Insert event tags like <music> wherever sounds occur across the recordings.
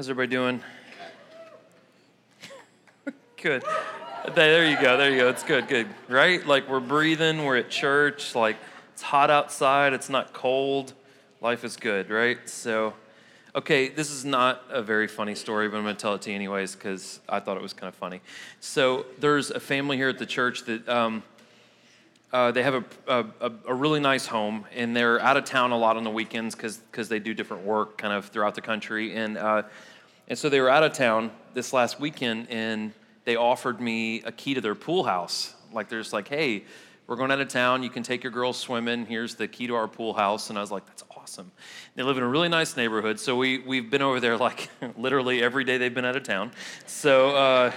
How's everybody doing? good. There you go. There you go. It's good. Good. Right? Like we're breathing. We're at church. Like it's hot outside. It's not cold. Life is good, right? So, okay, this is not a very funny story, but I'm going to tell it to you anyways because I thought it was kind of funny. So, there's a family here at the church that um, uh, they have a, a, a, really nice home, and they're out of town a lot on the weekends because they do different work kind of throughout the country. And, uh, and so they were out of town this last weekend, and they offered me a key to their pool house. Like, they're just like, hey, we're going out of town. You can take your girls swimming. Here's the key to our pool house. And I was like, that's awesome. They live in a really nice neighborhood. So we, we've been over there like <laughs> literally every day they've been out of town. So, uh,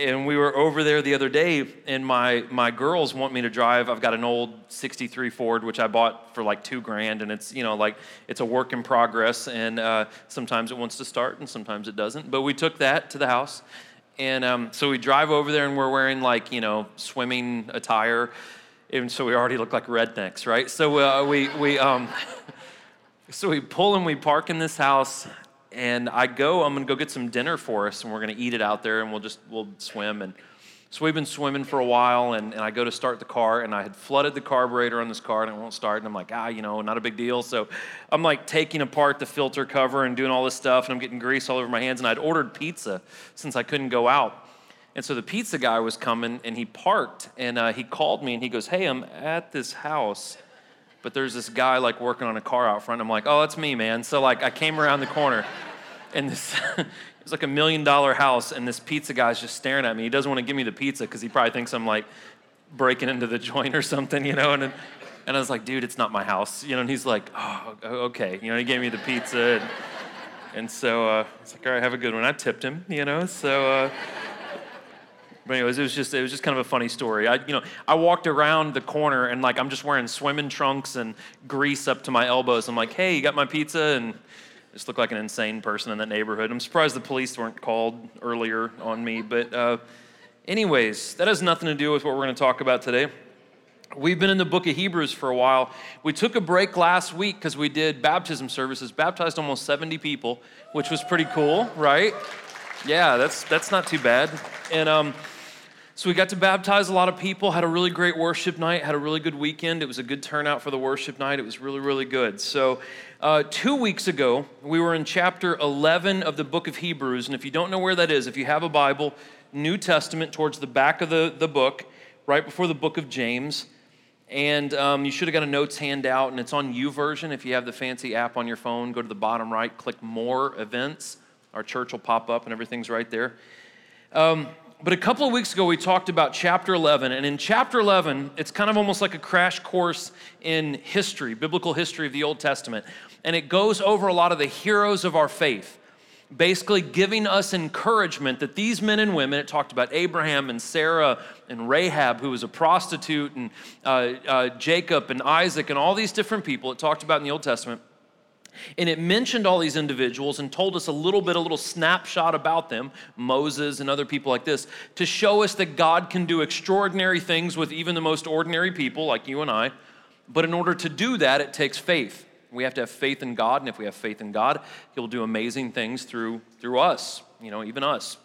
and we were over there the other day, and my, my girls want me to drive. I've got an old 63 Ford, which I bought for like two grand, and it's, you know, like it's a work in progress. And uh, sometimes it wants to start, and sometimes it doesn't. But we took that to the house and um, so we drive over there and we're wearing like, you know, swimming attire. And so we already look like rednecks, right? So uh, we, we, um, <laughs> so we pull and we park in this house and I go, I'm gonna go get some dinner for us and we're gonna eat it out there and we'll just, we'll swim and so we've been swimming for a while, and, and I go to start the car, and I had flooded the carburetor on this car, and it won't start. And I'm like, ah, you know, not a big deal. So I'm like taking apart the filter cover and doing all this stuff, and I'm getting grease all over my hands. And I'd ordered pizza since I couldn't go out. And so the pizza guy was coming, and he parked, and uh, he called me, and he goes, hey, I'm at this house, but there's this guy like working on a car out front. I'm like, oh, that's me, man. So like I came around the corner, and this <laughs> It's like a million dollar house, and this pizza guy's just staring at me. He doesn't want to give me the pizza because he probably thinks I'm like breaking into the <laughs> joint or something, you know. And and I was like, dude, it's not my house, you know. And he's like, oh, okay, you know. He gave me the pizza, and, and so uh, it's like, all right, have a good one. I tipped him, you know. So. Uh, but anyways, it was just it was just kind of a funny story. I you know I walked around the corner and like I'm just wearing swimming trunks and grease up to my elbows. I'm like, hey, you got my pizza? And just look like an insane person in that neighborhood. I'm surprised the police weren't called earlier on me. But, uh, anyways, that has nothing to do with what we're going to talk about today. We've been in the book of Hebrews for a while. We took a break last week because we did baptism services, baptized almost 70 people, which was pretty cool, right? Yeah, that's, that's not too bad. And um, so we got to baptize a lot of people, had a really great worship night, had a really good weekend. It was a good turnout for the worship night. It was really, really good. So uh, two weeks ago, we were in chapter 11 of the book of Hebrews. And if you don't know where that is, if you have a Bible, New Testament, towards the back of the, the book, right before the book of James. And um, you should have got a notes handout, and it's on U YouVersion. If you have the fancy app on your phone, go to the bottom right, click More Events. Our church will pop up, and everything's right there. Um, but a couple of weeks ago, we talked about chapter 11. And in chapter 11, it's kind of almost like a crash course in history, biblical history of the Old Testament and it goes over a lot of the heroes of our faith, basically giving us encouragement that these men and women, it talked about Abraham and Sarah and Rahab, who was a prostitute, and uh, uh, Jacob and Isaac, and all these different people it talked about in the Old Testament. And it mentioned all these individuals and told us a little bit, a little snapshot about them, Moses and other people like this, to show us that God can do extraordinary things with even the most ordinary people like you and I. But in order to do that, it takes faith. We have to have faith in God, and if we have faith in God, He'll do amazing things through, through us, you know, even us.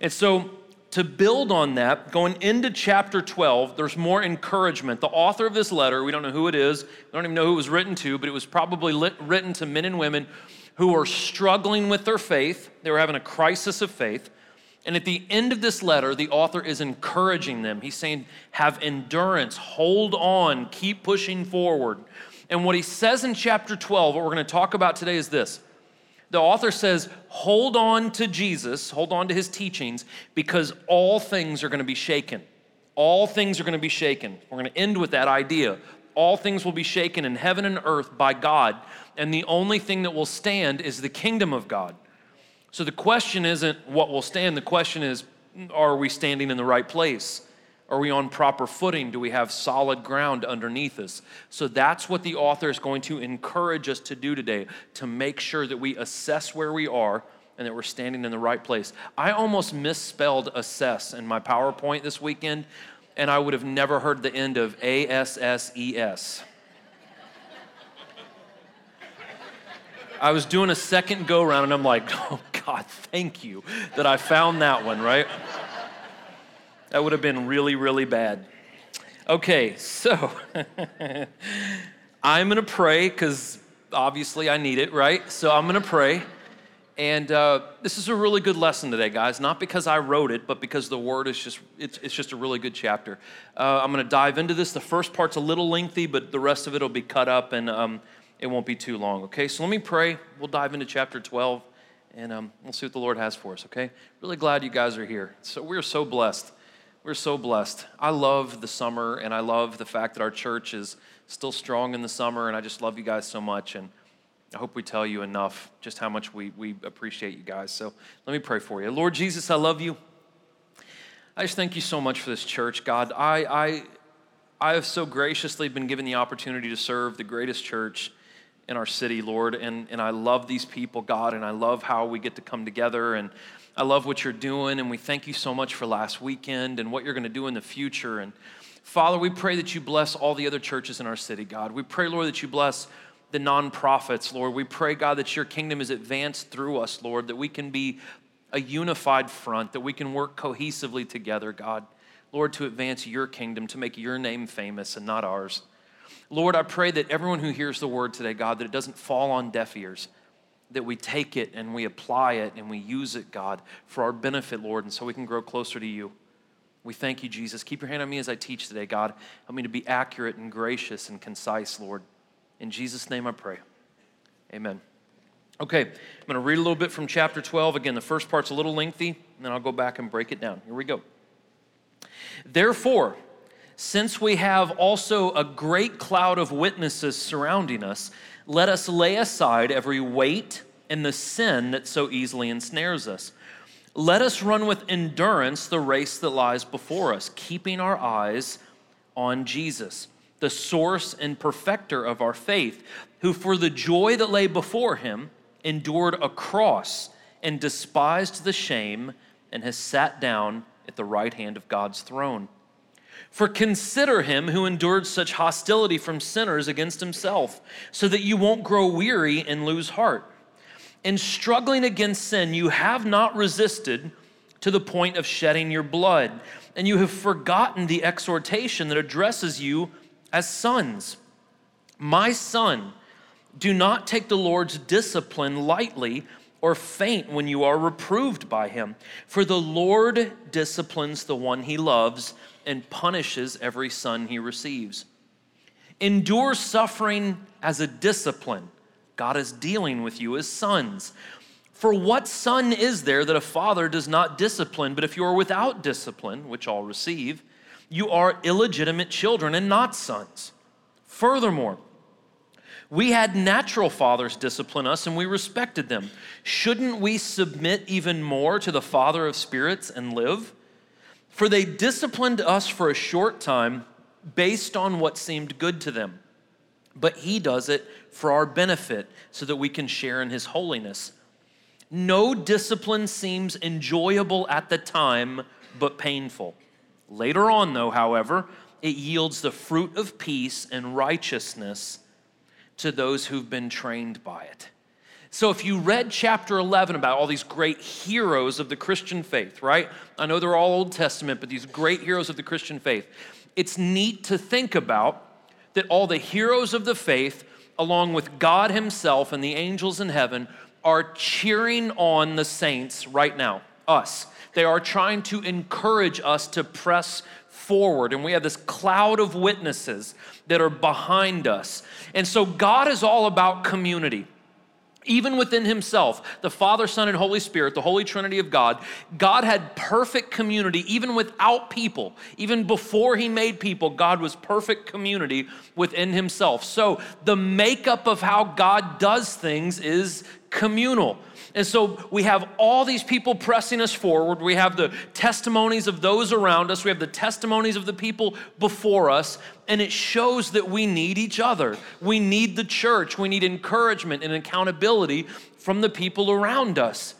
And so, to build on that, going into chapter 12, there's more encouragement. The author of this letter, we don't know who it is, we don't even know who it was written to, but it was probably lit, written to men and women who were struggling with their faith. They were having a crisis of faith. And at the end of this letter, the author is encouraging them. He's saying, Have endurance, hold on, keep pushing forward. And what he says in chapter 12, what we're going to talk about today is this. The author says, hold on to Jesus, hold on to his teachings, because all things are going to be shaken. All things are going to be shaken. We're going to end with that idea. All things will be shaken in heaven and earth by God, and the only thing that will stand is the kingdom of God. So the question isn't what will stand, the question is, are we standing in the right place? Are we on proper footing? Do we have solid ground underneath us? So that's what the author is going to encourage us to do today to make sure that we assess where we are and that we're standing in the right place. I almost misspelled assess in my PowerPoint this weekend, and I would have never heard the end of A S S E S. I was doing a second go round and I'm like, <laughs> oh God, thank you that I found that one, right? That would have been really, really bad. Okay, so <laughs> I'm gonna pray because obviously I need it, right? So I'm gonna pray. And uh, this is a really good lesson today, guys. Not because I wrote it, but because the word is just, it's, it's just a really good chapter. Uh, I'm going to dive into this. The first part's a little lengthy, but the rest of it will be cut up and um, it won't be too long, okay? So let me pray. We'll dive into chapter 12 and um, we'll see what the Lord has for us, okay? Really glad you guys are here. So we're so blessed. We're so blessed. I love the summer and I love the fact that our church is still strong in the summer and I just love you guys so much. And I hope we tell you enough just how much we, we appreciate you guys. So let me pray for you. Lord Jesus, I love you. I just thank you so much for this church, God. I, I, I have so graciously been given the opportunity to serve the greatest church in our city, Lord. And, and I love these people, God, and I love how we get to come together. And I love what you're doing. And we thank you so much for last weekend and what you're going to do in the future. And Father, we pray that you bless all the other churches in our city, God. We pray, Lord, that you bless the nonprofits, Lord. We pray, God, that your kingdom is advanced through us, Lord, that we can be a unified front, that we can work cohesively together, God. Lord, to advance your kingdom, to make your name famous and not ours. Lord, I pray that everyone who hears the word today, God, that it doesn't fall on deaf ears, that we take it and we apply it and we use it, God, for our benefit, Lord, and so we can grow closer to you. We thank you, Jesus. Keep your hand on me as I teach today, God. Help me to be accurate and gracious and concise, Lord. In Jesus' name I pray. Amen. Okay, I'm going to read a little bit from chapter 12. Again, the first part's a little lengthy, and then I'll go back and break it down. Here we go. Therefore, since we have also a great cloud of witnesses surrounding us, let us lay aside every weight and the sin that so easily ensnares us. Let us run with endurance the race that lies before us, keeping our eyes on Jesus the source and perfecter of our faith, who for the joy that lay before him endured a cross and despised the shame and has sat down at the right hand of God's throne. For consider him who endured such hostility from sinners against himself, so that you won't grow weary and lose heart. In struggling against sin, you have not resisted to the point of shedding your blood, and you have forgotten the exhortation that addresses you as sons. My son, do not take the Lord's discipline lightly or faint when you are reproved by him. For the Lord disciplines the one he loves and punishes every son he receives. Endure suffering as a discipline. God is dealing with you as sons. For what son is there that a father does not discipline? But if you are without discipline, which all receive, you are illegitimate children and not sons. Furthermore, we had natural fathers discipline us and we respected them. Shouldn't we submit even more to the Father of spirits and live? For they disciplined us for a short time based on what seemed good to them. But he does it for our benefit so that we can share in his holiness. No discipline seems enjoyable at the time, but painful. Later on, though, however, it yields the fruit of peace and righteousness to those who've been trained by it. So, if you read chapter 11 about all these great heroes of the Christian faith, right? I know they're all Old Testament, but these great heroes of the Christian faith, it's neat to think about that all the heroes of the faith, along with God Himself and the angels in heaven, are cheering on the saints right now, us. They are trying to encourage us to press forward. And we have this cloud of witnesses that are behind us. And so God is all about community. Even within himself, the Father, Son, and Holy Spirit, the Holy Trinity of God, God had perfect community even without people. Even before he made people, God was perfect community within himself. So the makeup of how God does things is communal. And so we have all these people pressing us forward. We have the testimonies of those around us. We have the testimonies of the people before us. And it shows that we need each other. We need the church. We need encouragement and accountability from the people around us.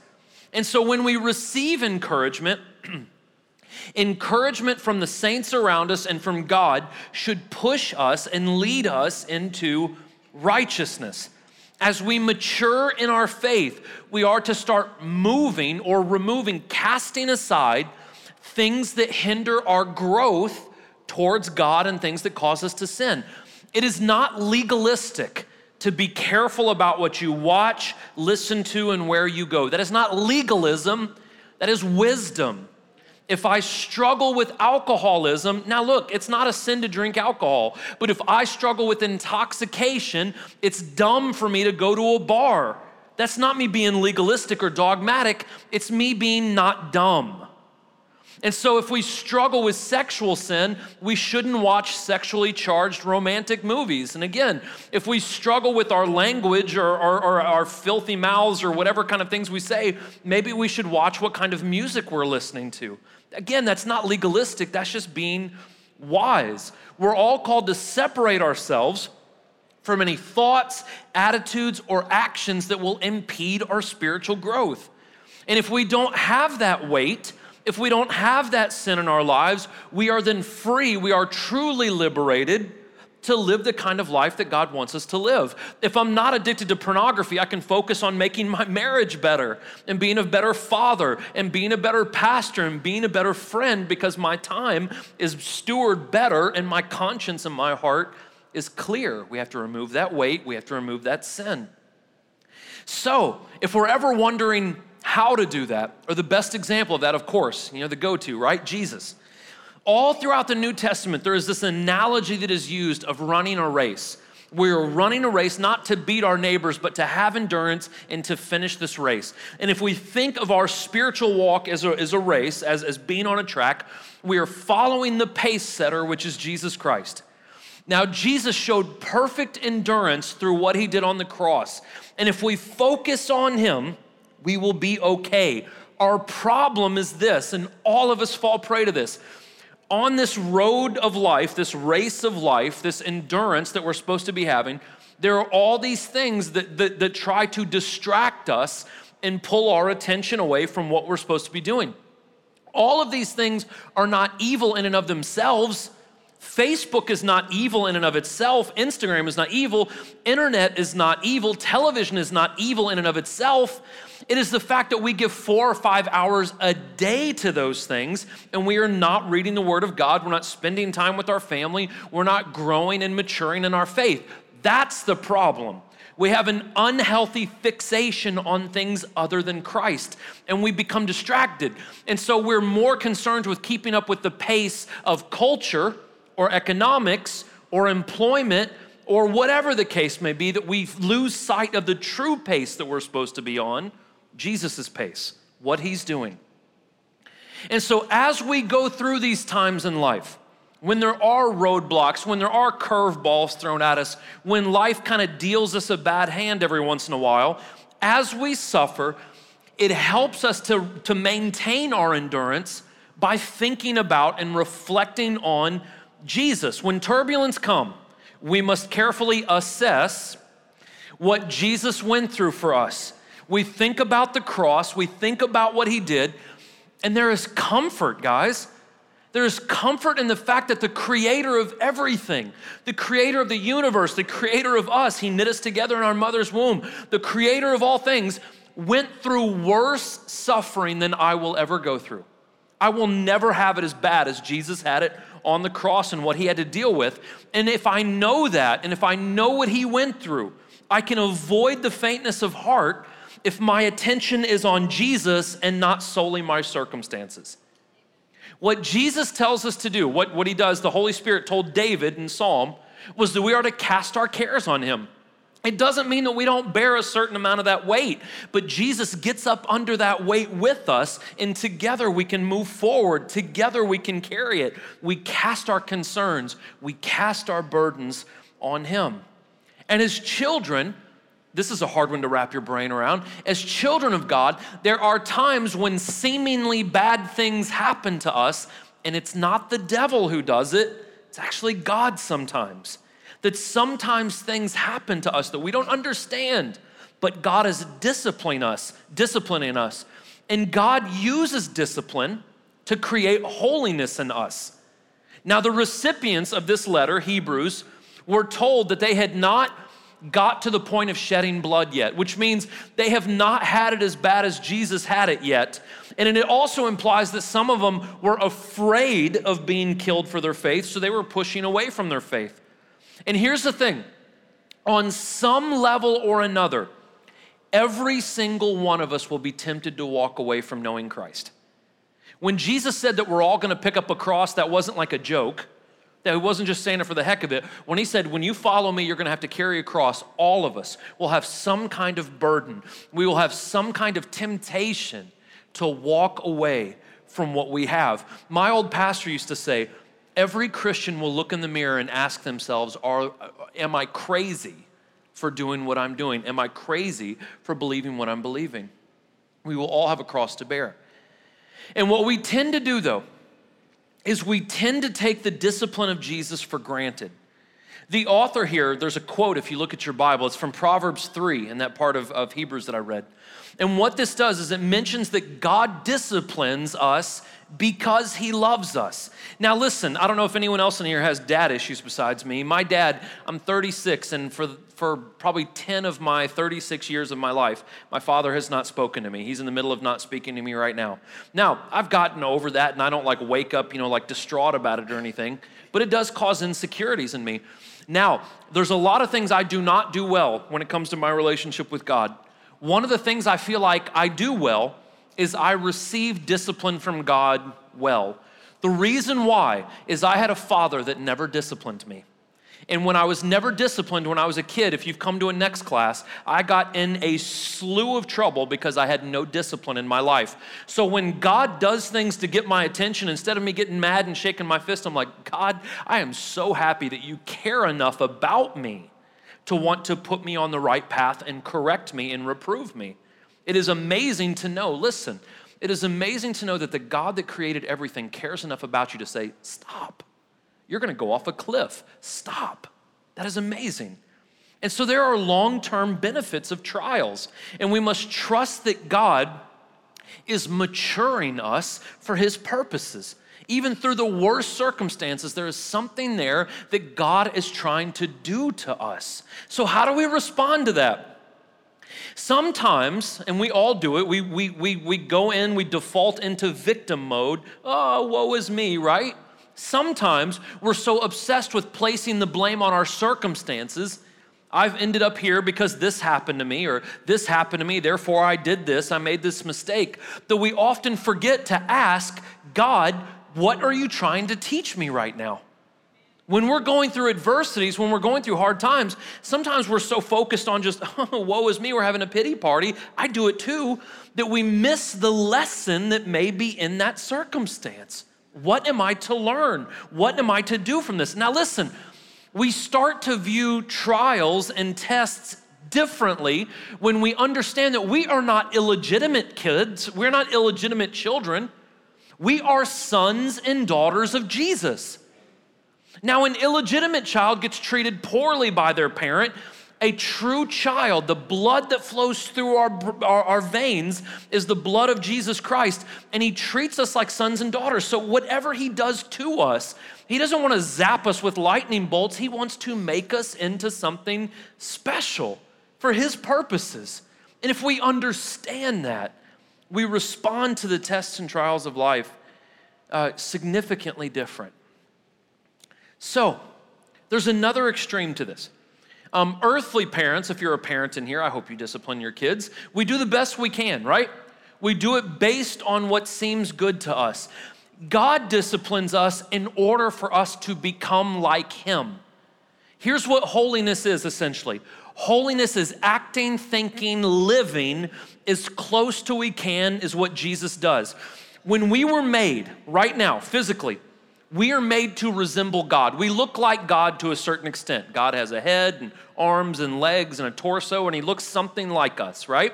And so when we receive encouragement, <clears throat> encouragement from the saints around us and from God should push us and lead us into righteousness. As we mature in our faith, we are to start moving or removing, casting aside things that hinder our growth towards God and things that cause us to sin. It is not legalistic to be careful about what you watch, listen to, and where you go. That is not legalism, that is wisdom. If I struggle with alcoholism, now look, it's not a sin to drink alcohol, but if I struggle with intoxication, it's dumb for me to go to a bar. That's not me being legalistic or dogmatic, it's me being not dumb. And so, if we struggle with sexual sin, we shouldn't watch sexually charged romantic movies. And again, if we struggle with our language or, or, or, our filthy mouths or whatever kind of things we say, maybe we should watch what kind of music we're listening to. Again, that's not legalistic, that's just being wise. We're all called to separate ourselves from any thoughts, attitudes, or actions that will impede our spiritual growth. And if we don't have that weight, if we don't have that sin in our lives, we are then free, we are truly liberated to live the kind of life that God wants us to live. If I'm not addicted to pornography, I can focus on making my marriage better and being a better father and being a better pastor and being a better friend because my time is steward better and my conscience and my heart is clear. We have to remove that weight, we have to remove that sin. So, if we're ever wondering, how to do that, or the best example of that, of course, you know, the go to, right? Jesus. All throughout the New Testament, there is this analogy that is used of running a race. We're running a race not to beat our neighbors, but to have endurance and to finish this race. And if we think of our spiritual walk as a, as a race, as, as being on a track, we are following the pace setter, which is Jesus Christ. Now, Jesus showed perfect endurance through what he did on the cross. And if we focus on him, we will be okay. Our problem is this, and all of us fall prey to this. On this road of life, this race of life, this endurance that we're supposed to be having, there are all these things that, that, that try to distract us and pull our attention away from what we're supposed to be doing. All of these things are not evil in and of themselves. Facebook is not evil in and of itself. Instagram is not evil. Internet is not evil. Television is not evil in and of itself. It is the fact that we give four or five hours a day to those things and we are not reading the Word of God. We're not spending time with our family. We're not growing and maturing in our faith. That's the problem. We have an unhealthy fixation on things other than Christ, and we become distracted. And so we're more concerned with keeping up with the pace of culture or economics or employment or whatever the case may be that we lose sight of the true pace that we're supposed to be on Jesus' pace, what he's doing. And so, as we go through these times in life, when there are roadblocks, when there are curveballs thrown at us, when life kind of deals us a bad hand every once in a while, as we suffer, it helps us to, to maintain our endurance by thinking about and reflecting on Jesus. When turbulence come, we must carefully assess what Jesus went through for us we think about the cross, we think about what he did, and there is comfort, guys. There is comfort in the fact that the creator of everything, the creator of the universe, the creator of us, he knit us together in our mother's womb, the creator of all things, went through worse suffering than I will ever go through. I will never have it as bad as Jesus had it on the cross and what he had to deal with. And if I know that, and if I know what he went through, I can avoid the faintness of heart if my attention is on Jesus and not solely my circumstances. What Jesus tells us to do, what, what he does, the Holy Spirit told David in Psalm, was that we are to cast our cares on him. It doesn't mean that we don't bear a certain amount of that weight, but Jesus gets up under that weight with us, and together we can move forward. Together we can carry it. We cast our concerns, we cast our burdens on Him. And as children, this is a hard one to wrap your brain around. As children of God, there are times when seemingly bad things happen to us, and it's not the devil who does it, it's actually God sometimes. That sometimes things happen to us that we don't understand, but God is disciplining us, disciplining us. And God uses discipline to create holiness in us. Now, the recipients of this letter, Hebrews, were told that they had not got to the point of shedding blood yet, which means they have not had it as bad as Jesus had it yet. And it also implies that some of them were afraid of being killed for their faith, so they were pushing away from their faith. And here's the thing on some level or another, every single one of us will be tempted to walk away from knowing Christ. When Jesus said that we're all gonna pick up a cross, that wasn't like a joke. That he wasn't just saying it for the heck of it. When he said, When you follow me, you're gonna have to carry a cross, all of us will have some kind of burden. We will have some kind of temptation to walk away from what we have. My old pastor used to say, Every Christian will look in the mirror and ask themselves, Are, uh, Am I crazy for doing what I'm doing? Am I crazy for believing what I'm believing? We will all have a cross to bear. And what we tend to do, though, is we tend to take the discipline of Jesus for granted. The author here, there's a quote if you look at your Bible, it's from Proverbs 3 in that part of, of Hebrews that I read. And what this does is it mentions that God disciplines us because he loves us. Now, listen, I don't know if anyone else in here has dad issues besides me. My dad, I'm 36, and for, for probably 10 of my 36 years of my life, my father has not spoken to me. He's in the middle of not speaking to me right now. Now, I've gotten over that, and I don't like wake up, you know, like distraught about it or anything, but it does cause insecurities in me. Now, there's a lot of things I do not do well when it comes to my relationship with God. One of the things I feel like I do well is I receive discipline from God well. The reason why is I had a father that never disciplined me. And when I was never disciplined when I was a kid, if you've come to a next class, I got in a slew of trouble because I had no discipline in my life. So when God does things to get my attention, instead of me getting mad and shaking my fist, I'm like, God, I am so happy that you care enough about me to want to put me on the right path and correct me and reprove me. It is amazing to know, listen, it is amazing to know that the God that created everything cares enough about you to say, Stop. You're going to go off a cliff. Stop. That is amazing. And so there are long term benefits of trials, and we must trust that God is maturing us for his purposes. Even through the worst circumstances, there is something there that God is trying to do to us. So, how do we respond to that? Sometimes, and we all do it, we, we, we, we go in, we default into victim mode. Oh, woe is me, right? Sometimes we're so obsessed with placing the blame on our circumstances. I've ended up here because this happened to me, or this happened to me, therefore I did this, I made this mistake. That we often forget to ask God, what are you trying to teach me right now? When we're going through adversities, when we're going through hard times, sometimes we're so focused on just, <laughs> oh, woe is me, we're having a pity party. I do it too, that we miss the lesson that may be in that circumstance. What am I to learn? What am I to do from this? Now, listen, we start to view trials and tests differently when we understand that we are not illegitimate kids, we're not illegitimate children. We are sons and daughters of Jesus. Now, an illegitimate child gets treated poorly by their parent. A true child, the blood that flows through our, our, our, veins is the blood of Jesus Christ, and He treats us like sons and daughters. So, whatever He does to us, He doesn't want to zap us with lightning bolts. He wants to make us into something special for His purposes. And if we understand that, we respond to the tests and trials of life uh, significantly different. So, there's another extreme to this. Um, earthly parents, if you're a parent in here, I hope you discipline your kids. We do the best we can, right? We do it based on what seems good to us. God disciplines us in order for us to become like Him. Here's what holiness is essentially holiness is acting, thinking, living as close to we can is what Jesus does. When we were made, right now, physically, we are made to resemble God. We look like God to a certain extent. God has a head and arms and legs and a torso, and He looks something like us, right?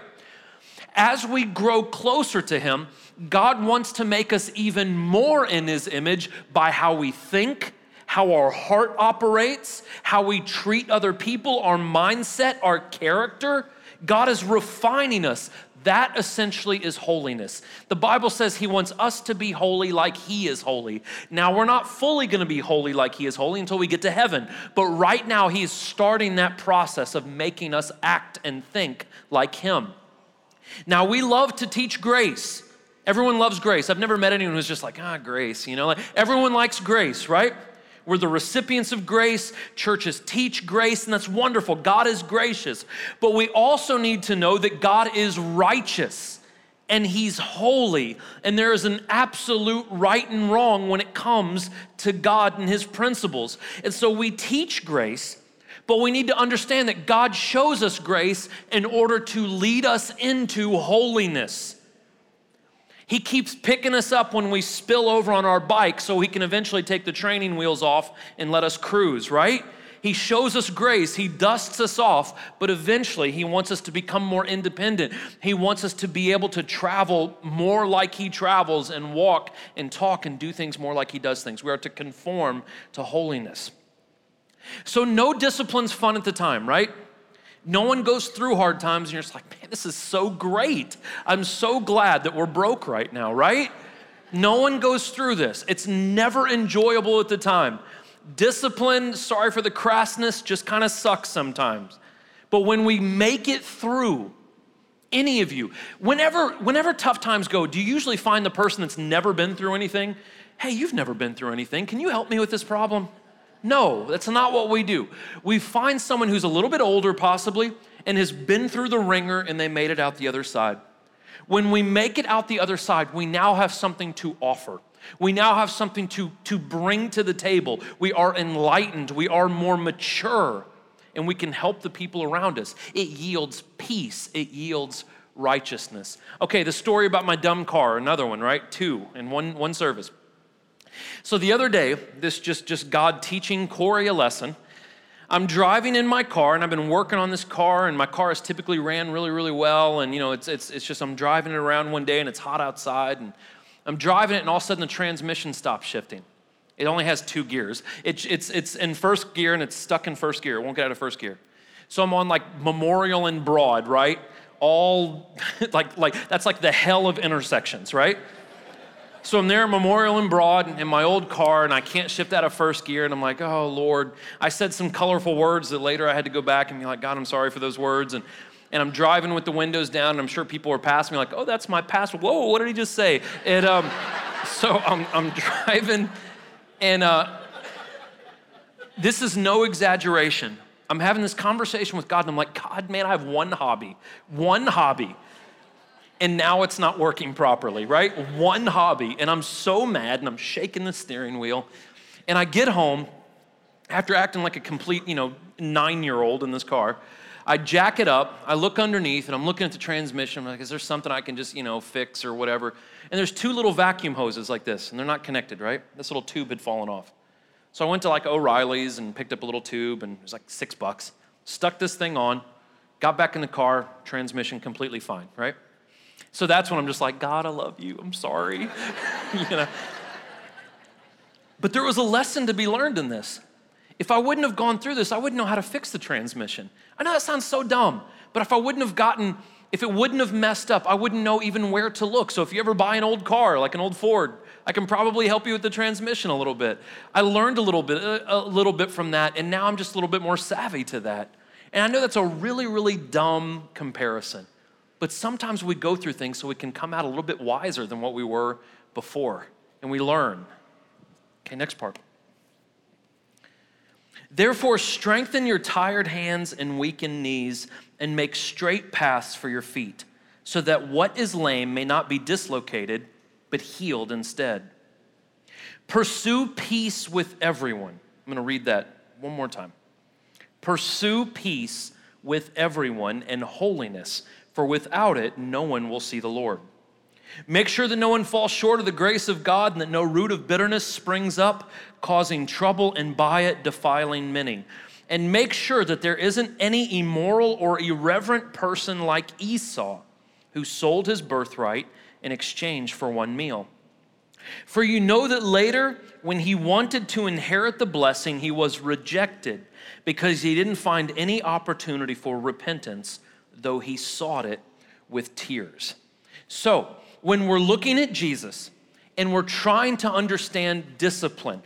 As we grow closer to Him, God wants to make us even more in His image by how we think, how our heart operates, how we treat other people, our mindset, our character. God is refining us That essentially is holiness. The Bible says He wants us to be holy like He is holy. Now, we're not fully gonna be holy like He is holy until we get to heaven, but right now He's starting that process of making us act and think like Him. Now, we love to teach grace. Everyone loves grace. I've never met anyone who's just like, ah, grace, you know? Like, everyone likes grace, right? We're the recipients of grace. Churches teach grace, and that's wonderful. God is gracious. But we also need to know that God is righteous and He's holy. And there is an absolute right and wrong when it comes to God and His principles. And so we teach grace, but we need to understand that God shows us grace in order to lead us into holiness. He keeps picking us up when we spill over on our bike so he can eventually take the training wheels off and let us cruise, right? He shows us grace. He dusts us off, but eventually He wants us to become more independent. He wants us to be able to travel more like He travels and walk and talk and do things more like He does things. We are to conform to holiness. So, no discipline's fun at the time, right? No one goes through hard times and you're just like, man, this is so great. I'm so glad that we're broke right now, right? No one goes through this. It's never enjoyable at the time. Discipline, sorry for the crassness, just kind of sucks sometimes. But when we make it through, any of you, whenever, whenever tough times go, do you usually find the person that's never been through anything? Hey, you've never been through anything. Can you help me with this problem? No, that's not what we do. We find someone who's a little bit older, possibly, and has been through the ringer and they made it out the other side. When we make it out the other side, we now have something to offer. We now have something to, to bring to the table. We are enlightened, we are more mature, and we can help the people around us. It yields peace, it yields righteousness. Okay, the story about my dumb car, another one, right? Two in one, one service. So the other day, this just, just God teaching Corey a lesson. I'm driving in my car and I've been working on this car and my car has typically ran really, really well. And you know, it's, it's, it's just, I'm driving it around one day and it's hot outside and I'm driving it and all of a sudden the transmission stops shifting. It only has two gears. It, it's, it's in first gear and it's stuck in first gear. It won't get out of first gear. So I'm on like Memorial and Broad, right? All <laughs> like, like, that's like the hell of intersections, right? So I'm there, Memorial and Broad, in my old car, and I can't shift out of first gear. And I'm like, oh, Lord. I said some colorful words that later I had to go back and be like, God, I'm sorry for those words. And, and I'm driving with the windows down, and I'm sure people are passing me like, oh, that's my pastor. Whoa, what did he just say? And um, <laughs> so I'm, I'm driving, and uh, this is no exaggeration. I'm having this conversation with God, and I'm like, God, man, I have one hobby, one hobby and now it's not working properly, right? One hobby. And I'm so mad and I'm shaking the steering wheel. And I get home after acting like a complete, you know, nine year old in this car. I jack it up, I look underneath, and I'm looking at the transmission. I'm like, is there something I can just, you know, fix or whatever? And there's two little vacuum hoses like this, and they're not connected, right? This little tube had fallen off. So I went to like O'Reilly's and picked up a little tube, and it was like six bucks. Stuck this thing on, got back in the car, transmission completely fine, right? So that's when I'm just like, God, I love you. I'm sorry. <laughs> you know. But there was a lesson to be learned in this. If I wouldn't have gone through this, I wouldn't know how to fix the transmission. I know that sounds so dumb, but if I wouldn't have gotten, if it wouldn't have messed up, I wouldn't know even where to look. So if you ever buy an old car, like an old Ford, I can probably help you with the transmission a little bit. I learned a little bit, a little bit from that, and now I'm just a little bit more savvy to that. And I know that's a really, really dumb comparison. But sometimes we go through things so we can come out a little bit wiser than what we were before, and we learn. Okay, next part. Therefore, strengthen your tired hands and weakened knees, and make straight paths for your feet, so that what is lame may not be dislocated, but healed instead. Pursue peace with everyone. I'm going to read that one more time. Pursue peace with everyone and holiness for without it, no one will see the Lord. Make sure that no one falls short of the grace of God and that no root of bitterness springs up, causing trouble and by it defiling many. And make sure that there isn't any immoral or irreverent person like Esau who sold his birthright in exchange for one meal. For you know that later, when he wanted to inherit the blessing, he was rejected because he didn't find any opportunity for repentance though he sought it with tears. So, when we're looking at Jesus and we're trying to understand discipline,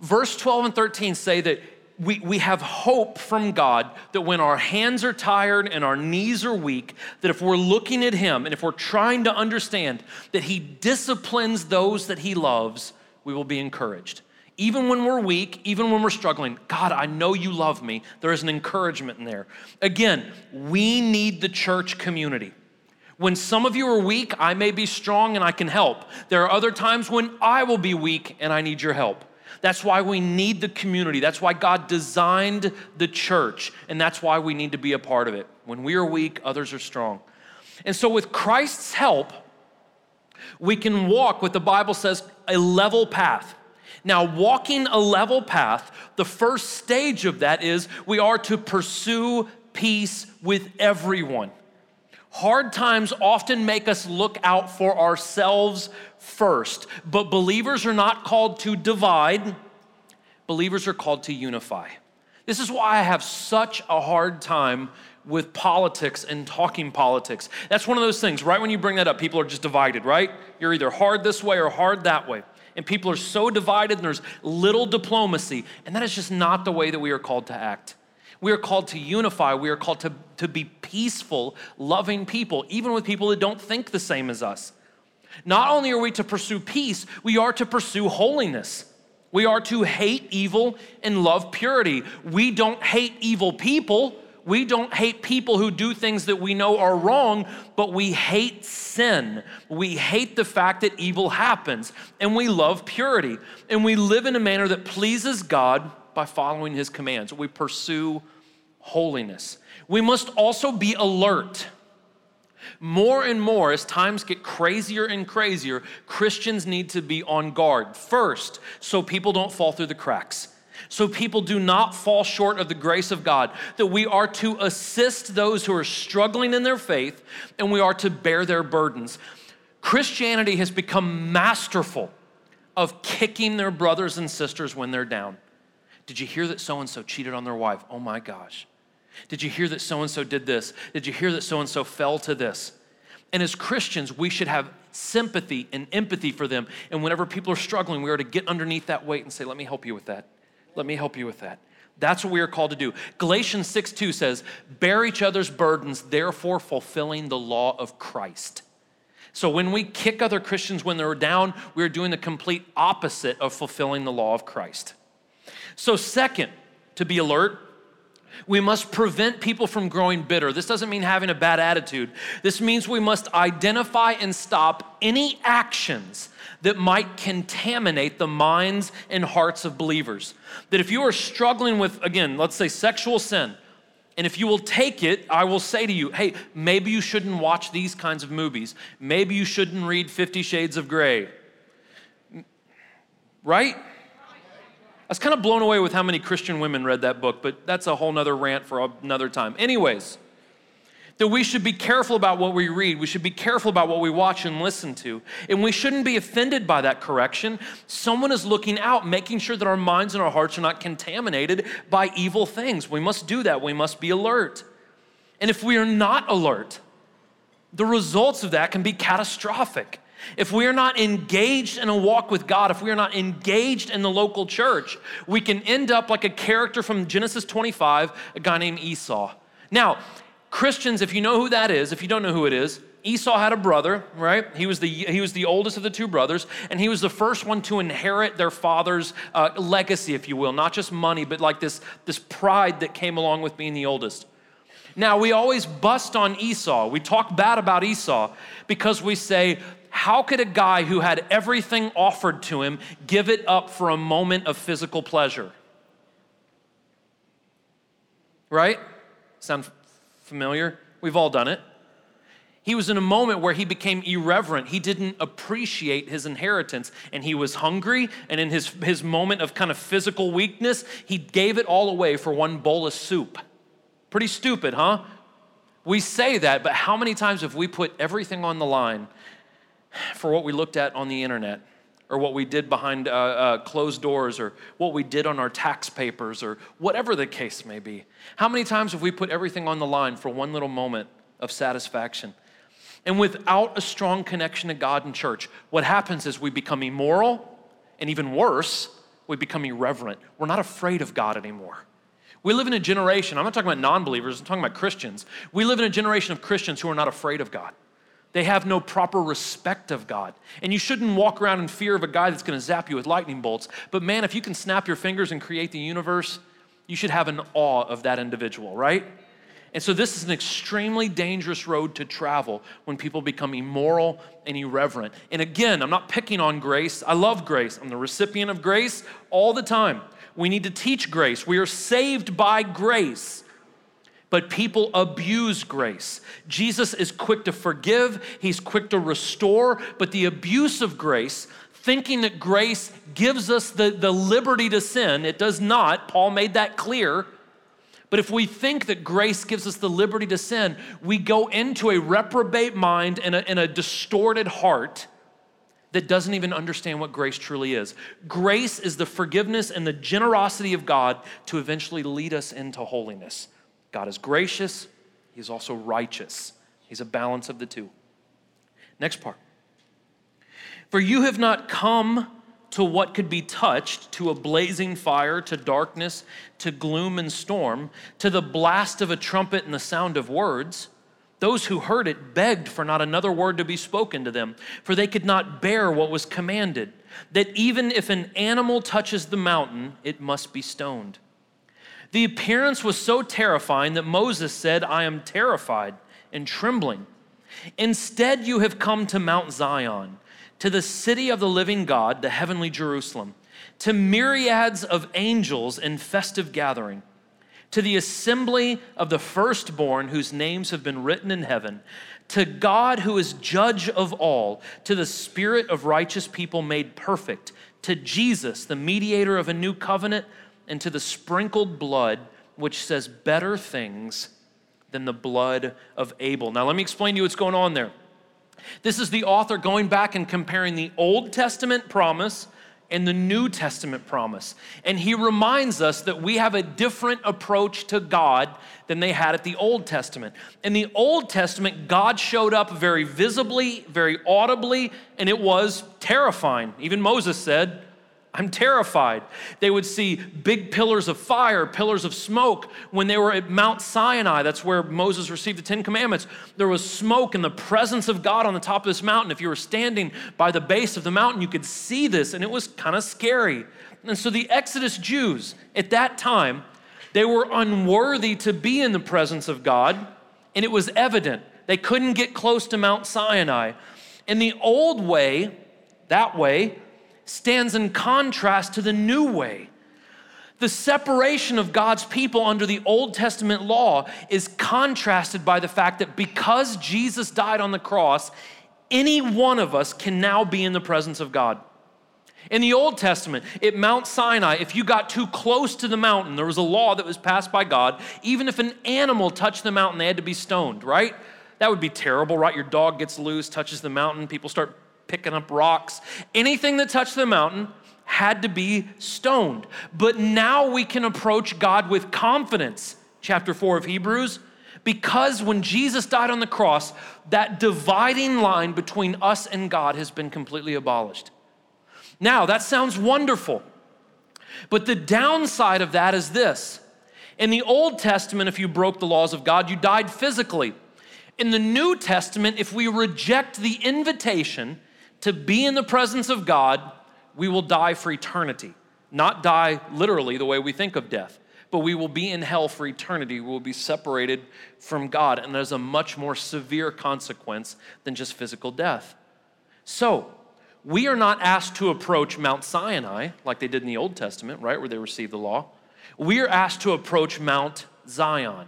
verse 12 and 13 say that we, we have hope from God that when our hands are tired and our knees are weak, that if we're looking at Him and if we're trying to understand that He disciplines those that He loves, we will be encouraged. Even when we're weak, even when we're struggling, God, I know you love me. There is an encouragement in there. Again, we need the church community. When some of you are weak, I may be strong and I can help. There are other times when I will be weak and I need your help. That's why we need the community. That's why God designed the church, and that's why we need to be a part of it. When we are weak, others are strong. And so, with Christ's help, we can walk what the Bible says a level path. Now, walking a level path, the first stage of that is we are to pursue peace with everyone. Hard times often make us look out for ourselves first, but believers are not called to divide, believers are called to unify. This is why I have such a hard time with politics and talking politics. That's one of those things, right when you bring that up, people are just divided, right? You're either hard this way or hard that way. And people are so divided and there's little diplomacy. And that is just not the way that we are called to act. We are called to unify. We are called to, to be peaceful, loving people, even with people that don't think the same as us. Not only are we to pursue peace, we are to pursue holiness. We are to hate evil and love purity. We don't hate evil people. We don't hate people who do things that we know are wrong, but we hate sin. We hate the fact that evil happens, and we love purity. And we live in a manner that pleases God by following his commands. We pursue holiness. We must also be alert. More and more, as times get crazier and crazier, Christians need to be on guard. First, so people don't fall through the cracks, so people do not fall short of the grace of God, that we are to assist those who are struggling in their faith and we are to bear their burdens. Christianity has become masterful of kicking their brothers and sisters when they're down. Did you hear that so and so cheated on their wife? Oh my gosh. Did you hear that so and so did this? Did you hear that so and so fell to this? And as Christians, we should have sympathy and empathy for them. And whenever people are struggling, we are to get underneath that weight and say, Let me help you with that. Let me help you with that. That's what we are called to do. Galatians 6 2 says, Bear each other's burdens, therefore fulfilling the law of Christ. So when we kick other Christians when they're down, we're doing the complete opposite of fulfilling the law of Christ. So, second, to be alert, we must prevent people from growing bitter. This doesn't mean having a bad attitude. This means we must identify and stop any actions that might contaminate the minds and hearts of believers. That if you are struggling with, again, let's say sexual sin, and if you will take it, I will say to you, hey, maybe you shouldn't watch these kinds of movies. Maybe you shouldn't read Fifty Shades of Grey. Right? I was kind of blown away with how many Christian women read that book, but that's a whole nother rant for another time. Anyways, that we should be careful about what we read. We should be careful about what we watch and listen to. And we shouldn't be offended by that correction. Someone is looking out, making sure that our minds and our hearts are not contaminated by evil things. We must do that. We must be alert. And if we are not alert, the results of that can be catastrophic. If we are not engaged in a walk with God, if we are not engaged in the local church, we can end up like a character from Genesis 25, a guy named Esau. Now, Christians, if you know who that is, if you don't know who it is, Esau had a brother, right? He was the, he was the oldest of the two brothers, and he was the first one to inherit their father's uh, legacy, if you will. Not just money, but like this, this pride that came along with being the oldest. Now, we always bust on Esau. We talk bad about Esau because we say, how could a guy who had everything offered to him give it up for a moment of physical pleasure? Right? Sound familiar? We've all done it. He was in a moment where he became irreverent. He didn't appreciate his inheritance and he was hungry. And in his, his moment of kind of physical weakness, he gave it all away for one bowl of soup. Pretty stupid, huh? We say that, but how many times have we put everything on the line for what we looked at on the internet or what we did behind uh, uh, closed doors or what we did on our tax papers or whatever the case may be. How many times have we put everything on the line for one little moment of satisfaction? And without a strong connection to God and church, what happens is we become immoral, and even worse, we become irreverent. We're not afraid of God anymore. We live in a generation, I'm not talking about non believers, I'm talking about Christians. We live in a generation of Christians who are not afraid of God. They have no proper respect of God. And you shouldn't walk around in fear of a guy that's to zap you with lightning bolts. But man, if you can snap your fingers and create the universe, you should have an awe of that individual, right? And so, this is an extremely dangerous road to travel when people become immoral and irreverent. And again, I'm not picking on grace. I love grace. I'm the recipient of grace all the time. We need to teach grace. We are saved by grace but people abuse grace. Jesus is quick to forgive, he's quick to restore, but the abuse of grace, thinking that grace gives us the, the liberty to sin, it does not. Paul made that clear. But if we think that grace gives us the liberty to sin, we go into a reprobate mind and a, and a distorted heart that doesn't even understand what grace truly is. Grace is the forgiveness and the generosity of God to eventually lead us into holiness. God is gracious, He's also righteous. He's a balance of the two. Next part. For you have not come to what could be touched, to a blazing fire, to darkness, to gloom and storm, to the blast of a trumpet and the sound of words. Those who heard it begged for not another word to be spoken to them, for they could not bear what was commanded, that even if an animal touches the mountain, it must be stoned. The appearance was so terrifying that Moses said, I am terrified and trembling. Instead, you have come to Mount Zion, to the city of the living God, the heavenly Jerusalem, to myriads of angels in festive gathering, to the assembly of the firstborn whose names have been written in heaven, to God who is judge of all, to the spirit of righteous people made perfect, to Jesus, the mediator of a new covenant and to the sprinkled blood, which says better things than the blood of Abel. Now, let me explain to you what's going on there. This is the author going back and comparing the Old Testament promise and the New Testament promise. And he reminds us that we have a different approach to God than they had at the Old Testament. In the Old Testament, God showed up very visibly, very audibly, and it was terrifying. Even Moses said, I'm terrified. They would see big pillars of fire, pillars of smoke. When they were at Mount Sinai, that's where Moses received the Ten Commandments, there was smoke and the presence of God on the top of this mountain. If you were standing by the base of the mountain, you could see this, and it was kind of scary. And so the Exodus Jews at that time, they were unworthy to be in the presence of God, and it was evident. They couldn't get close to Mount Sinai. In the old way, that way, stands in contrast to the new way. The separation of God's people under the Old Testament law is contrasted by the fact that because Jesus died on the cross, any one of us can now be in the presence of God. In the Old Testament, at Mount Sinai, if you got too close to the mountain, there was a law that was passed by God. Even if an animal touched the mountain, they had to be stoned, right? That would be terrible, right? Your dog gets loose, touches the mountain, people start picking up rocks. Anything that touched the mountain had to be stoned. But now we can approach God with confidence. Chapter 4 of Hebrews. Because when Jesus died on the cross, that dividing line between us and God has been completely abolished. Now, that sounds wonderful. But the downside of that is this. In the Old Testament, if you broke the laws of God, you died physically. In the New Testament, if we reject the invitation to be in the presence of God, we will die for eternity. Not die literally the way we think of death, but we will be in hell for eternity. We will be separated from God, and there's a much more severe consequence than just physical death. So, we are not asked to approach Mount Sinai like they did in the Old Testament, right, where they received the law. We are asked to approach Mount Zion.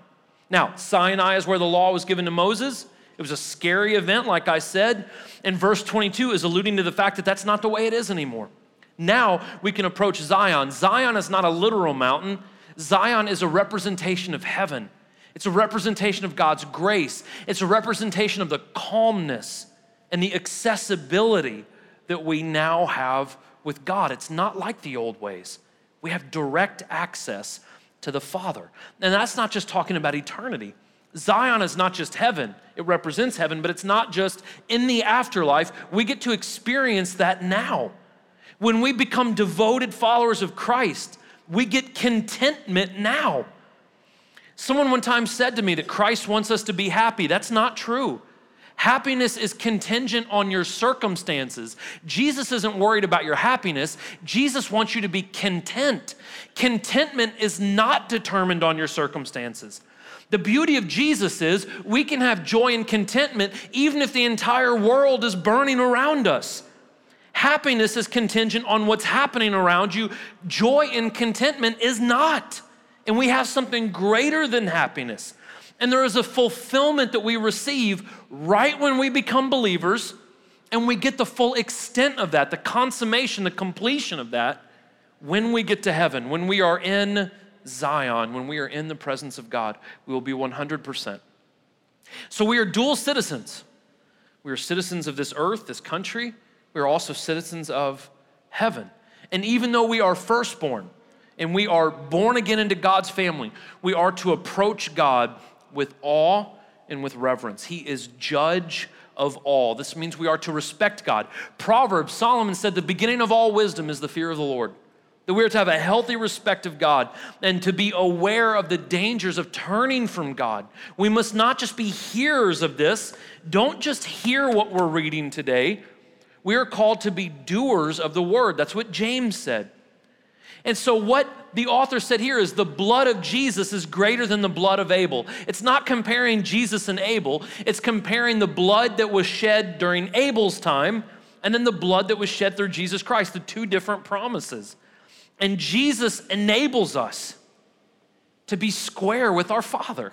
Now, Sinai is where the law was given to Moses. It was a scary event, like I said. And verse 22 is alluding to the fact that that's not the way it is anymore. Now we can approach Zion. Zion is not a literal mountain, Zion is a representation of heaven. It's a representation of God's grace. It's a representation of the calmness and the accessibility that we now have with God. It's not like the old ways. We have direct access to the Father. And that's not just talking about eternity, Zion is not just heaven, it represents heaven, but it's not just in the afterlife. We get to experience that now. When we become devoted followers of Christ, we get contentment now. Someone one time said to me that Christ wants us to be happy. That's not true. Happiness is contingent on your circumstances. Jesus isn't worried about your happiness. Jesus wants you to be content. Contentment is not determined on your circumstances. The beauty of Jesus is we can have joy and contentment even if the entire world is burning around us. Happiness is contingent on what's happening around you. Joy and contentment is not. And we have something greater than happiness. And there is a fulfillment that we receive right when we become believers, and we get the full extent of that, the consummation, the completion of that when we get to heaven, when we are in Zion, when we are in the presence of God. We will be 100%. So we are dual citizens. We are citizens of this earth, this country. We are also citizens of heaven. And even though we are firstborn, and we are born again into God's family, we are to approach God with awe and with reverence. He is judge of all. This means we are to respect God. Proverbs, Solomon said, the beginning of all wisdom is the fear of the Lord. That we are to have a healthy respect of God and to be aware of the dangers of turning from God. We must not just be hearers of this. Don't just hear what we're reading today. We are called to be doers of the word. That's what James said. And so, what the author said here is the blood of Jesus is greater than the blood of Abel. It's not comparing Jesus and Abel, it's comparing the blood that was shed during Abel's time and then the blood that was shed through Jesus Christ, the two different promises. And Jesus enables us to be square with our Father,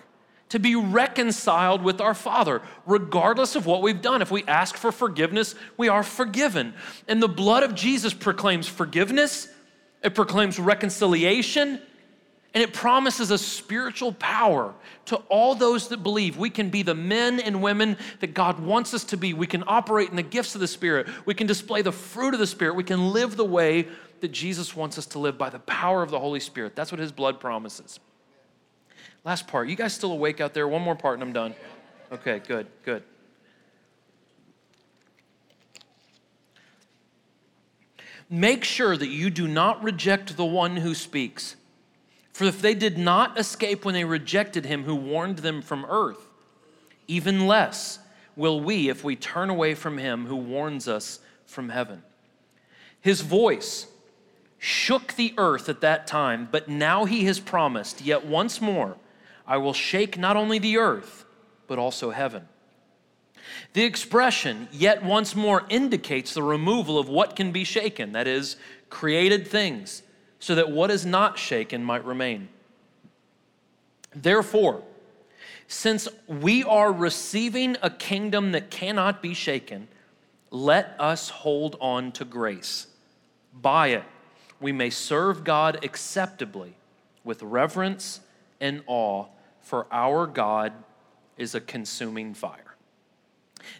to be reconciled with our Father, regardless of what we've done. If we ask for forgiveness, we are forgiven. And the blood of Jesus proclaims forgiveness it proclaims reconciliation, and it promises a spiritual power to all those that believe. We can be the men and women that God wants us to be. We can operate in the gifts of the Spirit. We can display the fruit of the Spirit. We can live the way that Jesus wants us to live by the power of the Holy Spirit. That's what His blood promises. Last part. You guys still awake out there? One more part and I'm done. Okay, good, good. Make sure that you do not reject the one who speaks. For if they did not escape when they rejected him who warned them from earth, even less will we if we turn away from him who warns us from heaven. His voice shook the earth at that time, but now he has promised, Yet once more I will shake not only the earth, but also heaven. The expression, yet once more, indicates the removal of what can be shaken, that is, created things, so that what is not shaken might remain. Therefore, since we are receiving a kingdom that cannot be shaken, let us hold on to grace. By it, we may serve God acceptably with reverence and awe, for our God is a consuming fire.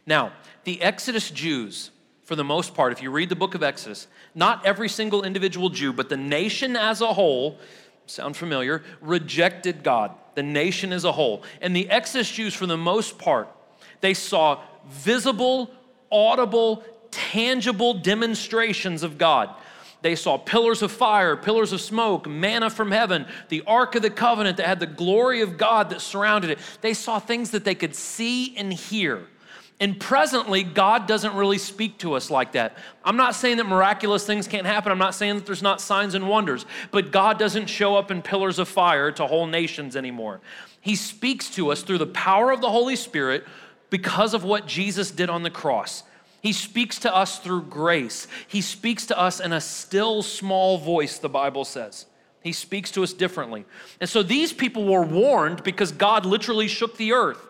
Now, the Exodus Jews, for the most part, if you read the book of Exodus, not every single individual Jew, but the nation as a whole, sound familiar, rejected God, the nation as a whole. And the Exodus Jews, for the most part, they saw visible, audible, tangible demonstrations of God. They saw pillars of fire, pillars of smoke, manna from heaven, the Ark of the Covenant that had the glory of God that surrounded it. They saw things that they could see and hear. And presently, God doesn't really speak to us like that. I'm not saying that miraculous things can't happen. I'm not saying that there's not signs and wonders, but God doesn't show up in pillars of fire to whole nations anymore. He speaks to us through the power of the Holy Spirit because of what Jesus did on the cross. He speaks to us through grace. He speaks to us in a still small voice, the Bible says. He speaks to us differently. And so these people were warned because God literally shook the earth.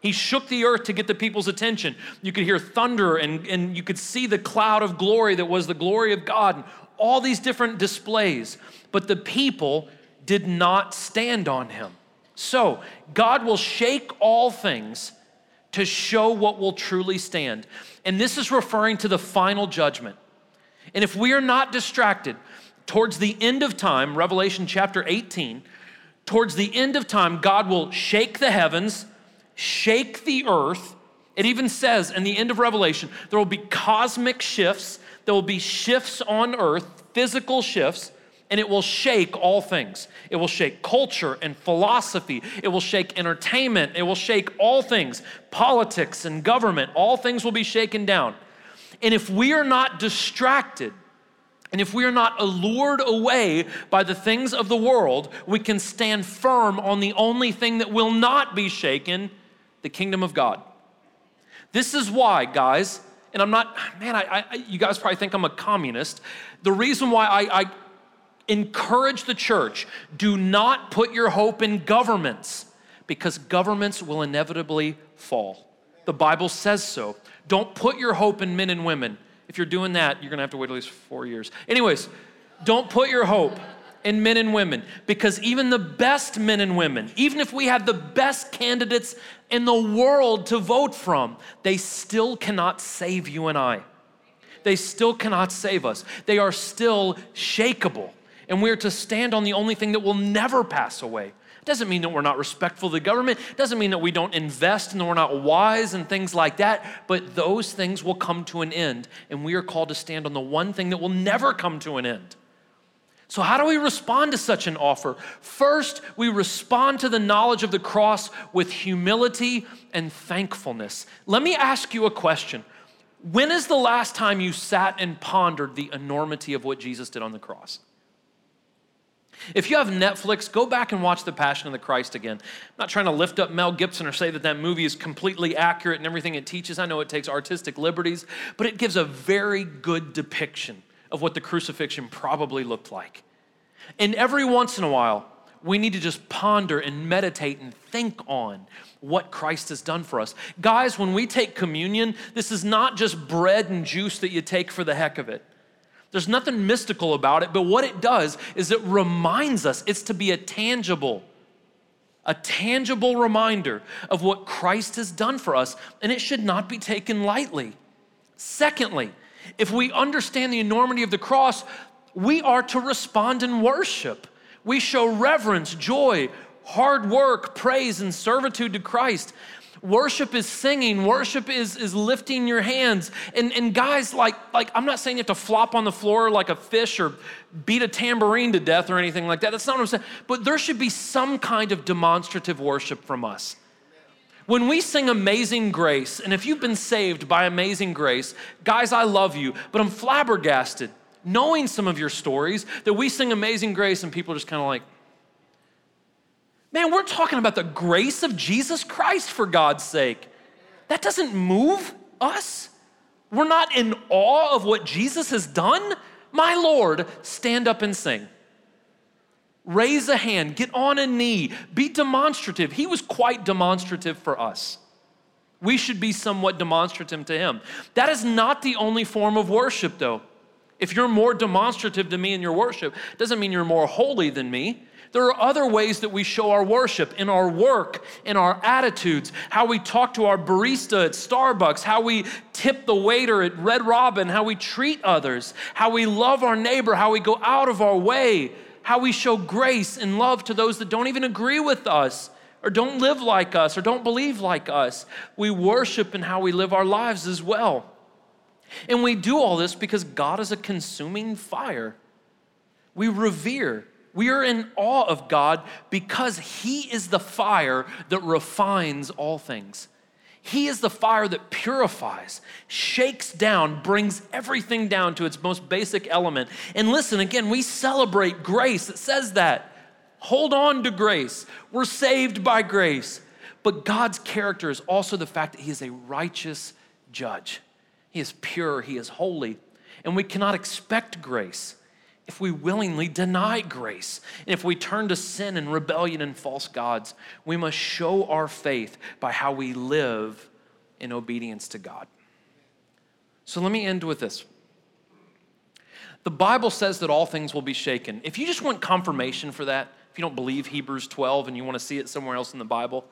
He shook the earth to get the people's attention. You could hear thunder and, and you could see the cloud of glory that was the glory of God, and all these different displays. But the people did not stand on him. So, God will shake all things to show what will truly stand. And this is referring to the final judgment. And if we are not distracted, towards the end of time, Revelation chapter 18, towards the end of time, God will shake the heavens, shake the earth. It even says in the end of Revelation, there will be cosmic shifts, there will be shifts on earth, physical shifts and it will shake all things. It will shake culture and philosophy. It will shake entertainment. It will shake all things, politics and government. All things will be shaken down. And if we are not distracted, and if we are not allured away by the things of the world, we can stand firm on the only thing that will not be shaken the kingdom of God. This is why, guys, and I'm not, man, I, I, you guys probably think I'm a communist. The reason why I, I encourage the church do not put your hope in governments because governments will inevitably fall. The Bible says so. Don't put your hope in men and women. If you're doing that, you're gonna have to wait at least four years. Anyways, don't put your hope in men and women because even the best men and women, even if we have the best candidates in the world to vote from, they still cannot save you and I. They still cannot save us. They are still shakable and we're to stand on the only thing that will never pass away. It doesn't mean that we're not respectful of the government. It doesn't mean that we don't invest and that we're not wise and things like that. But those things will come to an end. And we are called to stand on the one thing that will never come to an end. So, how do we respond to such an offer? First, we respond to the knowledge of the cross with humility and thankfulness. Let me ask you a question. When is the last time you sat and pondered the enormity of what Jesus did on the cross? If you have Netflix, go back and watch The Passion of the Christ again. I'm not trying to lift up Mel Gibson or say that that movie is completely accurate and everything it teaches. I know it takes artistic liberties, but it gives a very good depiction of what the crucifixion probably looked like. And every once in a while, we need to just ponder and meditate and think on what Christ has done for us. Guys, when we take communion, this is not just bread and juice that you take for the heck of it. There's nothing mystical about it, but what it does is it reminds us it's to be a tangible, a tangible reminder of what Christ has done for us, and it should not be taken lightly. Secondly, if we understand the enormity of the cross, we are to respond in worship. We show reverence, joy, hard work, praise, and servitude to Christ. Worship is singing. Worship is, is lifting your hands. And, and guys, like, like, I'm not saying you have to flop on the floor like a fish or beat a tambourine to death or anything like that. That's not what I'm saying. But there should be some kind of demonstrative worship from us. When we sing Amazing Grace, and if you've been saved by Amazing Grace, guys, I love you, but I'm flabbergasted knowing some of your stories that we sing Amazing Grace and people are just kind of like, Man, we're talking about the grace of Jesus Christ for God's sake. That doesn't move us. We're not in awe of what Jesus has done. My Lord, stand up and sing. Raise a hand, get on a knee, be demonstrative. He was quite demonstrative for us. We should be somewhat demonstrative to him. That is not the only form of worship, though. If you're more demonstrative to me in your worship, doesn't mean you're more holy than me. There are other ways that we show our worship in our work, in our attitudes, how we talk to our barista at Starbucks, how we tip the waiter at Red Robin, how we treat others, how we love our neighbor, how we go out of our way, how we show grace and love to those that don't even agree with us or don't live like us or don't believe like us. We worship in how we live our lives as well. And we do all this because God is a consuming fire. We revere we are in awe of God because He is the fire that refines all things. He is the fire that purifies, shakes down, brings everything down to its most basic element. And listen, again, we celebrate grace. It says that. Hold on to grace. We're saved by grace. But God's character is also the fact that He is a righteous judge. He is pure, He is holy. And we cannot expect grace if we willingly deny grace, and if we turn to sin and rebellion and false gods, we must show our faith by how we live in obedience to God. So let me end with this. The Bible says that all things will be shaken. If you just want confirmation for that, if you don't believe Hebrews 12 and you want to see it somewhere else in the Bible,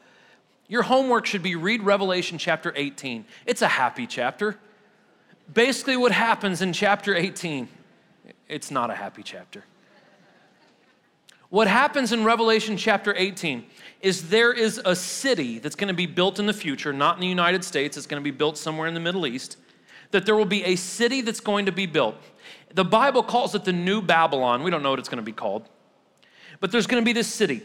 your homework should be read Revelation chapter 18. It's a happy chapter. Basically, what happens in chapter 18 it's not a happy chapter. What happens in Revelation chapter 18 is there is a city that's going to be built in the future, not in the United States, it's going to be built somewhere in the Middle East, that there will be a city that's going to be built. The Bible calls it the New Babylon. We don't know what it's going to be called. But there's going to be this city.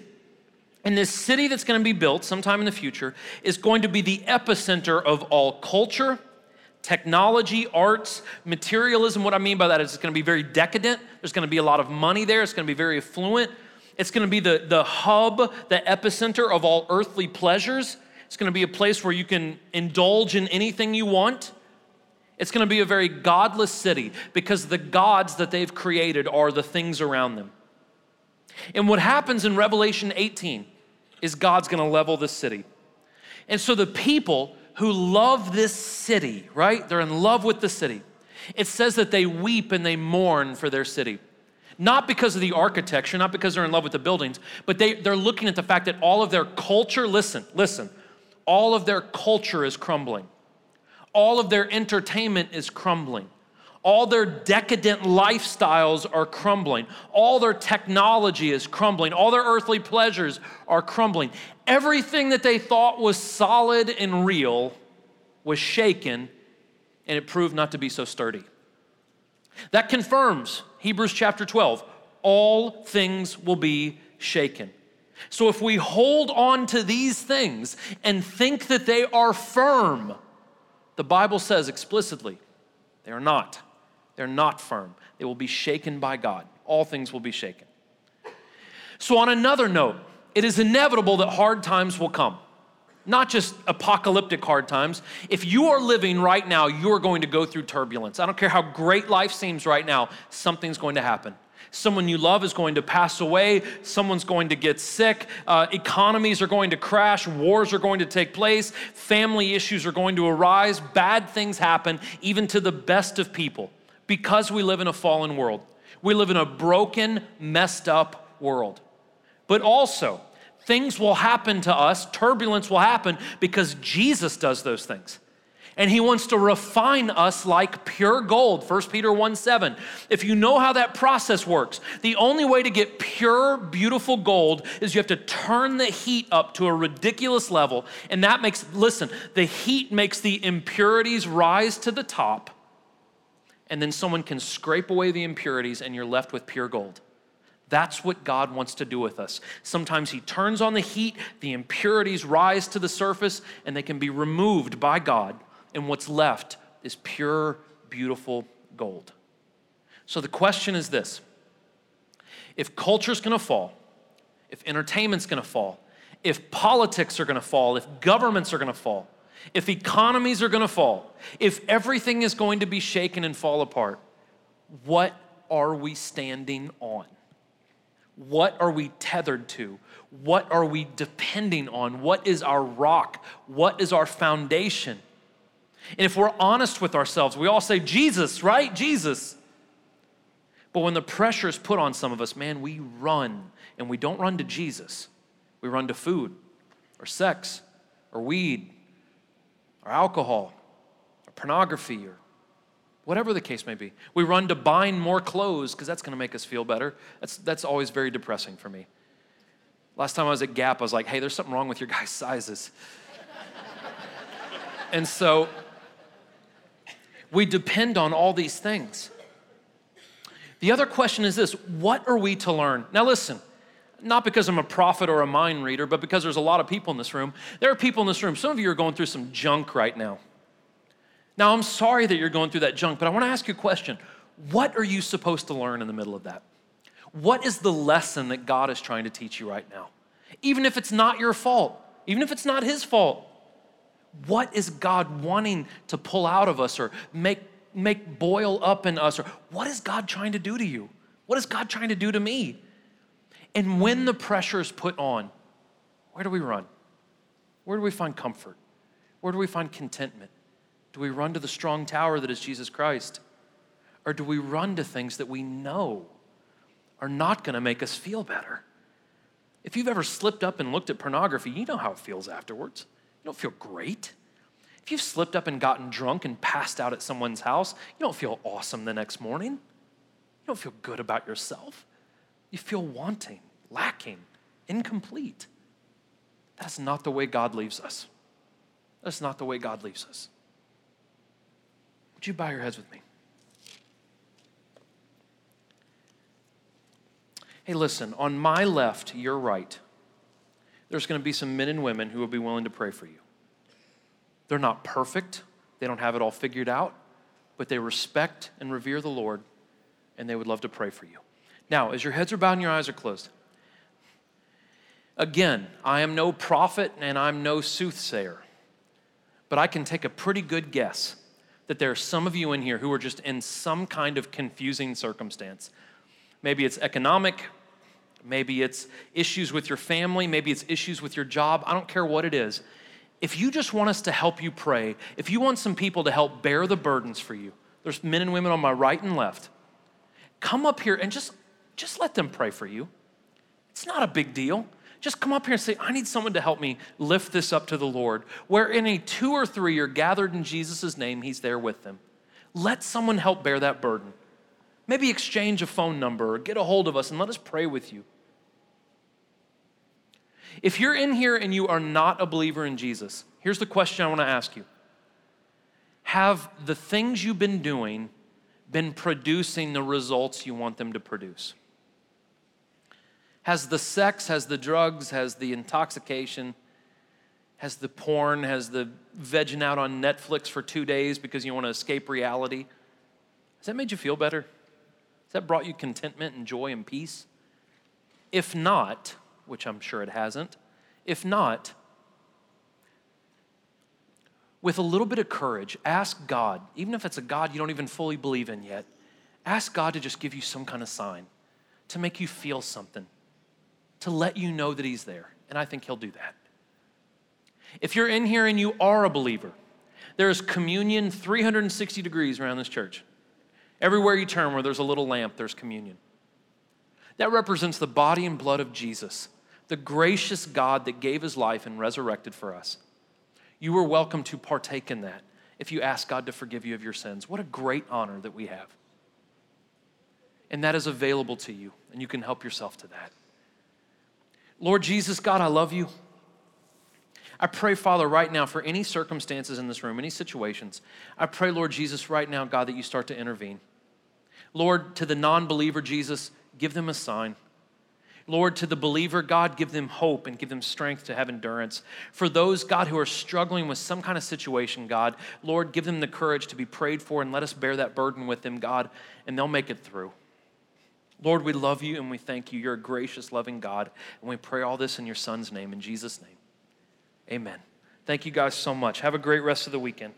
And this city that's going to be built sometime in the future is going to be the epicenter of all culture, technology, arts, materialism. What I mean by that is it's going to be very decadent. There's going to be a lot of money there. It's going to be very affluent. It's going to be the, the hub, the epicenter of all earthly pleasures. It's going to be a place where you can indulge in anything you want. It's going to be a very godless city because the gods that they've created are the things around them. And what happens in Revelation 18 is God's going to level the city. And so the people who love this city, right? They're in love with the city. It says that they weep and they mourn for their city. Not because of the architecture, not because they're in love with the buildings, but they, they're looking at the fact that all of their culture, listen, listen, all of their culture is crumbling. All of their entertainment is crumbling. All their decadent lifestyles are crumbling. All their technology is crumbling. All their earthly pleasures are crumbling. Everything that they thought was solid and real was shaken, and it proved not to be so sturdy. That confirms Hebrews chapter 12 all things will be shaken. So if we hold on to these things and think that they are firm, the Bible says explicitly they are not. They're not firm. They will be shaken by God. All things will be shaken. So, on another note, it is inevitable that hard times will come. Not just apocalyptic hard times. If you are living right now, you are going to go through turbulence. I don't care how great life seems right now, something's going to happen. Someone you love is going to pass away. Someone's going to get sick. Uh, economies are going to crash. Wars are going to take place. Family issues are going to arise. Bad things happen, even to the best of people because we live in a fallen world. We live in a broken, messed up world. But also, things will happen to us, turbulence will happen because Jesus does those things. And he wants to refine us like pure gold. 1 Peter 1 7. If you know how that process works, the only way to get pure, beautiful gold is you have to turn the heat up to a ridiculous level. And that makes, listen, the heat makes the impurities rise to the top and then someone can scrape away the impurities and you're left with pure gold. That's what God wants to do with us. Sometimes He turns on the heat, the impurities rise to the surface, and they can be removed by God, and what's left is pure, beautiful gold. So the question is this if culture's gonna fall, if entertainment's gonna fall, if politics are gonna fall, if governments are gonna fall, if economies are going to fall, if everything is going to be shaken and fall apart, what are we standing on? What are we tethered to? What are we depending on? What is our rock? What is our foundation? And if we're honest with ourselves, we all say, Jesus, right? Jesus. But when the pressure is put on some of us, man, we run. And we don't run to Jesus, we run to food or sex or weed or alcohol or pornography or whatever the case may be. We run to buying more clothes because that's going to make us feel better. That's, that's always very depressing for me. Last time I was at Gap, I was like, hey, there's something wrong with your guys' sizes. <laughs> and so we depend on all these things. The other question is this what are we to learn? Now, listen, not because I'm a prophet or a mind reader, but because there's a lot of people in this room. There are people in this room, some of you are going through some junk right now. Now, I'm sorry that you're going through that junk, but I want to ask you a question. What are you supposed to learn in the middle of that? What is the lesson that God is trying to teach you right now? Even if it's not your fault, even if it's not His fault, what is God wanting to pull out of us or make, make boil up in us? Or what is God trying to do to you? What is God trying to do to me? And when the pressure is put on, where do we run? Where do we find comfort? Where do we find contentment? Do we run to the strong tower that is Jesus Christ? Or do we run to things that we know are not going to make us feel better? If you've ever slipped up and looked at pornography, you know how it feels afterwards. You don't feel great. If you've slipped up and gotten drunk and passed out at someone's house, you don't feel awesome the next morning. You don't feel good about yourself. You feel wanting, lacking, incomplete. That's not the way God leaves us. That's not the way God leaves us. Would you bow your heads with me? Hey, listen, on my left, your right, there's going to be some men and women who will be willing to pray for you. They're not perfect, they don't have it all figured out, but they respect and revere the Lord, and they would love to pray for you. Now, as your heads are bowed and your eyes are closed, again, I am no prophet and I'm no soothsayer, but I can take a pretty good guess that there are some of you in here who are just in some kind of confusing circumstance. Maybe it's economic, maybe it's issues with your family, maybe it's issues with your job. I don't care what it is. If you just want us to help you pray, if you want some people to help bear the burdens for you, there's men and women on my right and left. Come up here and just just let them pray for you. It's not a big deal. Just come up here and say, I need someone to help me lift this up to the Lord. Where any two or three are gathered in Jesus' name, He's there with them. Let someone help bear that burden. Maybe exchange a phone number or get a hold of us and let us pray with you. If you're in here and you are not a believer in Jesus, here's the question I want to ask you Have the things you've been doing been producing the results you want them to produce? Has the sex, has the drugs, has the intoxication, has the porn, has the vegging out on Netflix for two days because you want to escape reality? Has that made you feel better? Has that brought you contentment and joy and peace? If not, which I'm sure it hasn't, if not, with a little bit of courage, ask God, even if it's a God you don't even fully believe in yet, ask God to just give you some kind of sign, to make you feel something to let you know that He's there. And I think He'll do that. If you're in here and you are a believer, there's communion 360 degrees around this church. Everywhere you turn where there's a little lamp, there's communion. That represents the body and blood of Jesus, the gracious God that gave his life and resurrected for us. You are welcome to partake in that if you ask God to forgive you of your sins. What a great honor that we have. And that is available to you, and you can help yourself to that. Lord Jesus, God, I love you. I pray, Father, right now for any circumstances in this room, any situations. I pray, Lord Jesus, right now, God, that you start to intervene. Lord, to the non believer, Jesus, give them a sign. Lord, to the believer, God, give them hope and give them strength to have endurance. For those, God, who are struggling with some kind of situation, God, Lord, give them the courage to be prayed for and let us bear that burden with them, God, and they'll make it through. Lord, we love you and we thank you. You're a gracious, loving God. And we pray all this in your Son's name, in Jesus' name. Amen. Thank you guys so much. Have a great rest of the weekend.